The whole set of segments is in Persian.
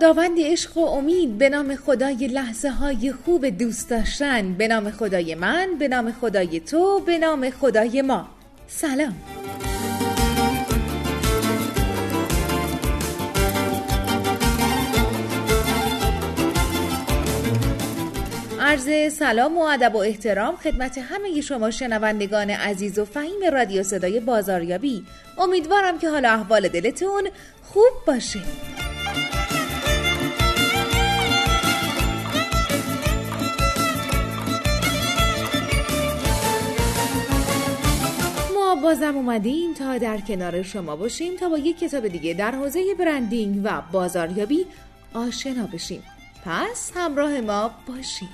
خداوند عشق و امید به نام خدای لحظه های خوب دوست داشتن به نام خدای من به نام خدای تو به نام خدای ما. سلام. عرض سلام و ادب و احترام خدمت همه شما شنوندگان عزیز و فهیم رادیو صدای بازاریابی. امیدوارم که حال احوال دلتون خوب باشه. بازم اومدیم تا در کنار شما باشیم تا با یک کتاب دیگه در حوزه برندینگ و بازاریابی آشنا بشیم. پس همراه ما باشیم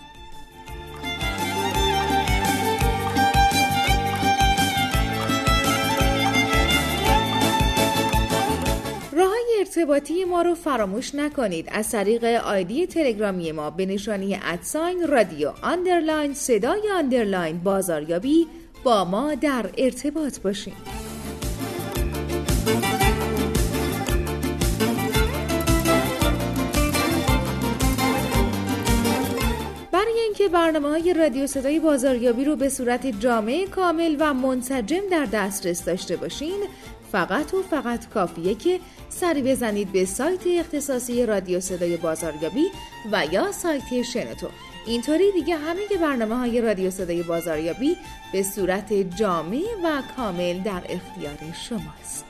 ارتباطی ما رو فراموش نکنید. از طریق آیدی تلگرامی ما به نشانی at sign رادیو underline صدای underline بازاریابی با ما در ارتباط باشید برای اینکه برنامه های رادیو صدای بازاریابی رو به صورت جامع کامل و منسجم در دسترس داشته باشین فقط و فقط کافیه که سری بزنید به سایت اختصاصی رادیو صدای بازاریابی و یا سایت شنوتو. اینطوری دیگه همه برنامه های رادیو صدای بازاریابی به صورت جامع و کامل در اختیار شماست.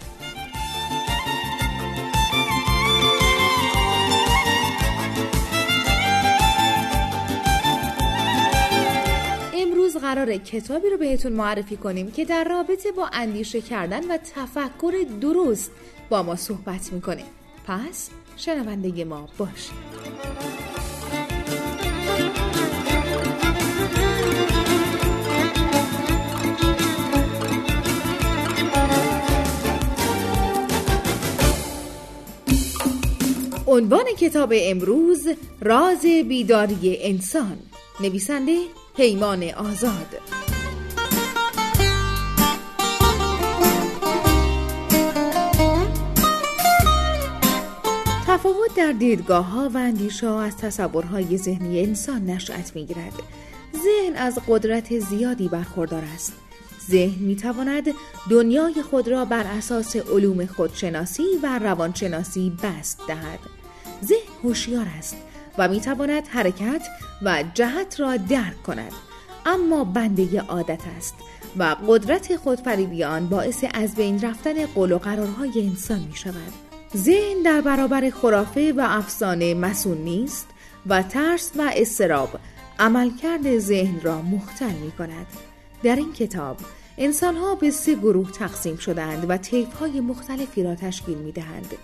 امروز قرار کتابی رو بهتون معرفی کنیم که در رابطه با اندیشه کردن و تفکر درست با ما صحبت می‌کنه. پس شنونده ما باشید. عنوان کتاب امروز راز بیداری انسان نویسنده پیمان آزاد تفاوت در دیدگاه ها و اندیشه ها از تصورهای ذهنی انسان نشأت می گیرد. ذهن از قدرت زیادی برخوردار است. ذهن می تواند دنیای خود را بر اساس علوم خودشناسی و روانشناسی بست دهد. ذهن هوشیار است و می تواند حرکت و جهت را درک کند. اما بنده عادت است و قدرت خودفریبی آن باعث از بین رفتن قول و قرارهای انسان می شود ذهن در برابر خرافه و افسانه مسون نیست و ترس و استراب عملکرد ذهن را مختل می کند در این کتاب انسانها به سه گروه تقسیم شدند و طیفهای مختلفی را تشکیل می دهند.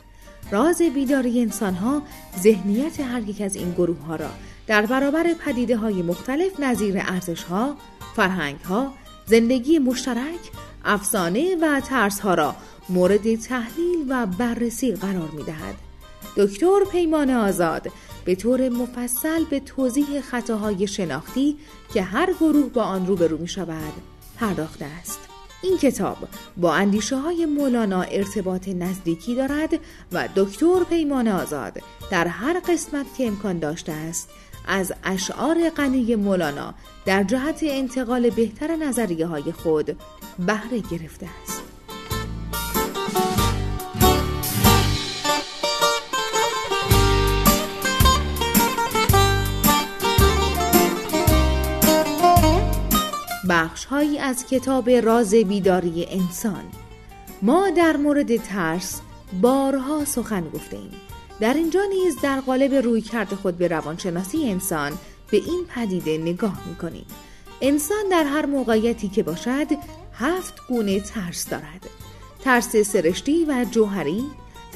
راز بیداری انسان ها ذهنیت هر یک از این گروه ها را در برابر پدیده های مختلف نظیر ارزش ها، فرهنگ ها، زندگی مشترک، افسانه و ترس ها را مورد تحلیل و بررسی قرار می دهد. دکتر پیمان آزاد به طور مفصل به توضیح خطاهای شناختی که هر گروه با آن روبرو می شود پرداخته است. این کتاب با اندیشه های مولانا ارتباط نزدیکی دارد و دکتر پیمان آزاد در هر قسمت که امکان داشته است از اشعار غنی مولانا در جهت انتقال بهتر نظریه های خود بهره گرفته است. بخش هایی از کتاب راز بیداری انسان. ما در مورد ترس بارها سخن گفته ایم در اینجا نیز در قالب روی کرده خود به روانشناسی انسان به این پدیده نگاه می‌کنیم. انسان در هر موقعیتی که باشد هفت گونه ترس دارد. ترس سرشتی و جوهری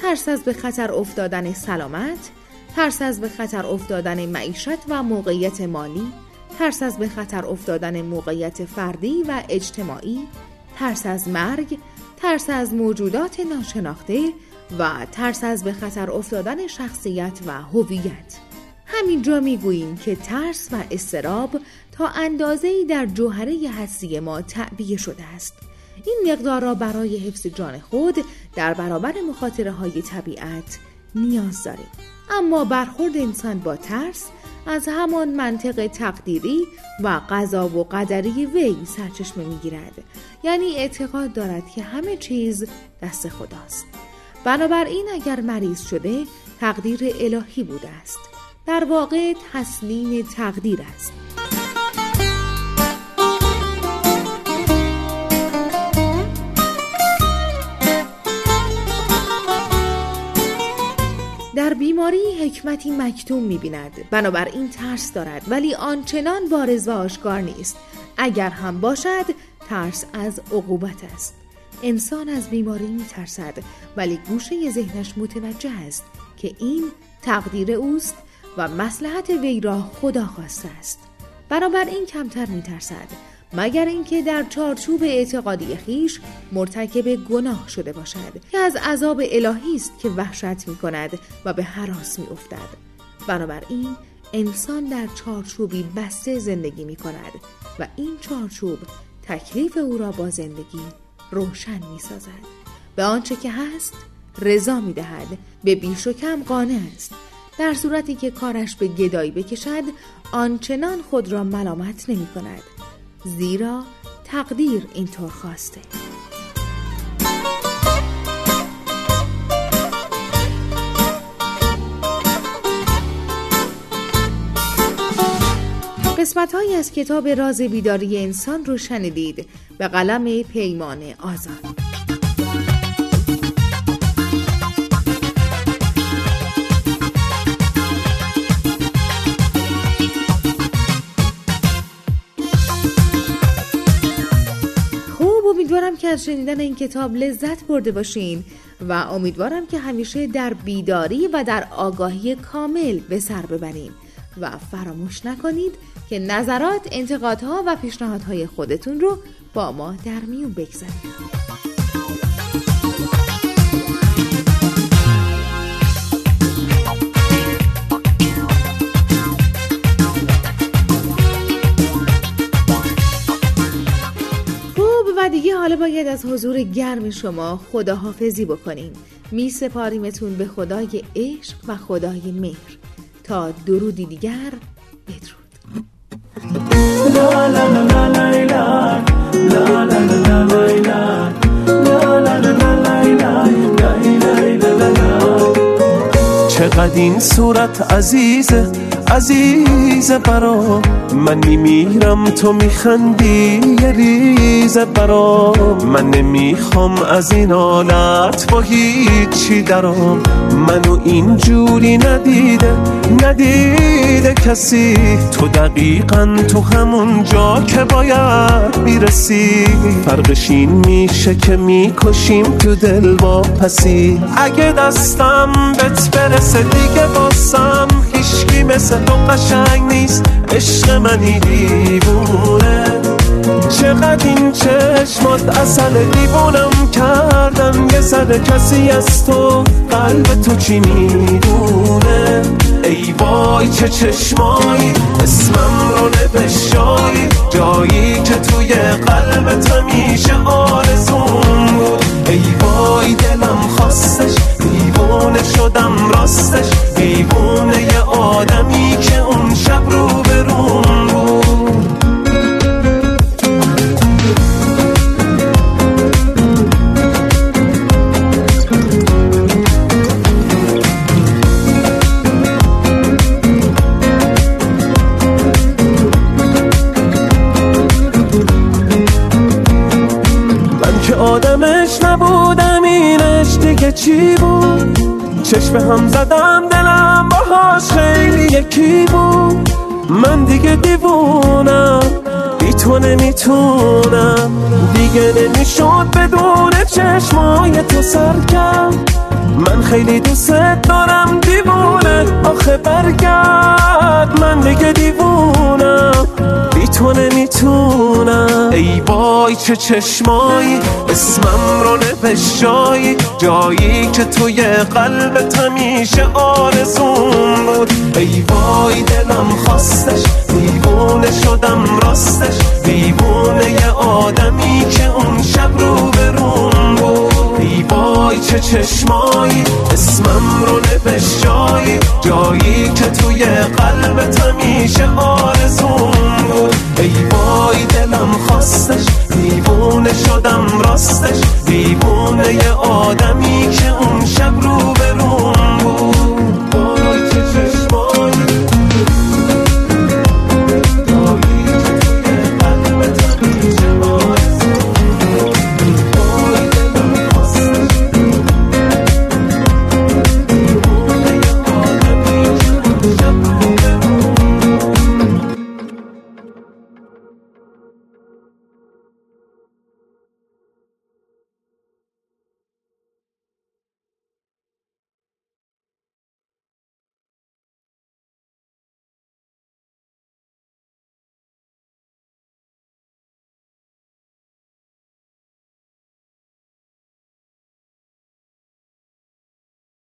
ترس از به خطر افتادن سلامت ترس از به خطر افتادن معیشت و موقعیت مالی ترس از به خطر افتادن موقعیت فردی و اجتماعی ترس از مرگ ترس از موجودات ناشناخته و ترس از به خطر افتادن شخصیت و هویت. همینجا می‌گوییم که ترس و استراب تا اندازه‌ای در جوهره هستی ما تعبیه شده است. این مقدار را برای حفظ جان خود در برابر مخاطره های طبیعت نیاز داریم. اما برخورد انسان با ترس از همان منطق تقدیری و قضا و قدری وی سرچشمه می‌گیرد. یعنی اعتقاد دارد که همه چیز دست خداست. بنابراین اگر مریض شده تقدیر الهی بوده است. در واقع تسلیم تقدیر است. در بیماری حکمتی مکتوم می‌بیند. بنابراین ترس دارد. ولی آنچنان بارز و آشکار نیست. اگر هم باشد ترس از عقوبت است. انسان از بیماری میترسد. ولی گوشه ذهنش متوجه است که این تقدیر اوست و مسلحت وی را خدا خواسته است. بنابراین کمتر میترسد. مگر اینکه در چارچوب اعتقادی خیش مرتکب گناه شده باشد که از عذاب الهی است که وحشت می کند و به حراس می افتد بنابراین انسان در چارچوبی بسته زندگی می کند و این چارچوب تکلیف او را با زندگی روشن می سازد به آنچه که هست رضا می دهد به بیش و کم قانع است. در صورتی که کارش به گدایی بکشد آنچنان خود را ملامت نمی کند زیرا تقدیر اینطور خواسته. قسمت های از کتاب راز بیداری انسان رو شنیدید. به قلم پیمان آزاد. که از شنیدن این کتاب لذت برده باشین و امیدوارم که همیشه در بیداری و در آگاهی کامل به سر ببرین و فراموش نکنید که نظرات، انتقادها و پیشنهادهای خودتون رو با ما در میون بگذارید. دیگه حالا باید از حضور گرم شما خداحافظی بکنیم می سپاریمتون به خدای عشق و خدای مهر. تا درودی دیگر بدرود. چقدر این صورت عزیزه؟ عزیزه برا من میمیرم تو میخندی یه ریزه برا. من نمی‌خوام از این حالت با هیچی درام منو اینجوری ندیده ندیده کسی. تو دقیقا تو همون جا که باید می‌رسی. فرقش این میشه که می‌کشیم تو دل با پسی. اگه دستم بهت برسه دیگه باسم هیشکی مثل تو قشنگ نیست. عشق منی دیوونه. چقدر این چشمات اصل دیوونم کردن. یه سر کسی از تو قلب تو چی می‌دونه؟ ای وای چه چشمایی. اسمم رو نبشایی. جایی که توی قلبت همیشه آرزون بود. ای وای دلم خواستش دیوونه شدم راستش. دیوونه یه آدمی که اون شب رو بود دیگه چی بود؟ چشم هم زدم دلم باهاش خیلی یکی بود. من دیگه دیوونم بی تو نمی‌تونم. دیگه نمی‌شد بدون چشمای تو سرکم. من خیلی دوست دارم دیوونه آخه چه چشمایی اسمم رو نوشت جایی که توی قلب همیشه آرزون بود. ای وای دلم خواستش دیوونه شدم راستش دیوونه یه آدمی که اون شب رو برون بود. ای وای چه چشمایی اسمم رو نوشت جایی جایی که توی قلب همیشه آرزون بود. ای خواستش دیوونه شدم راستش. دیوونه آدمی که اون شب رو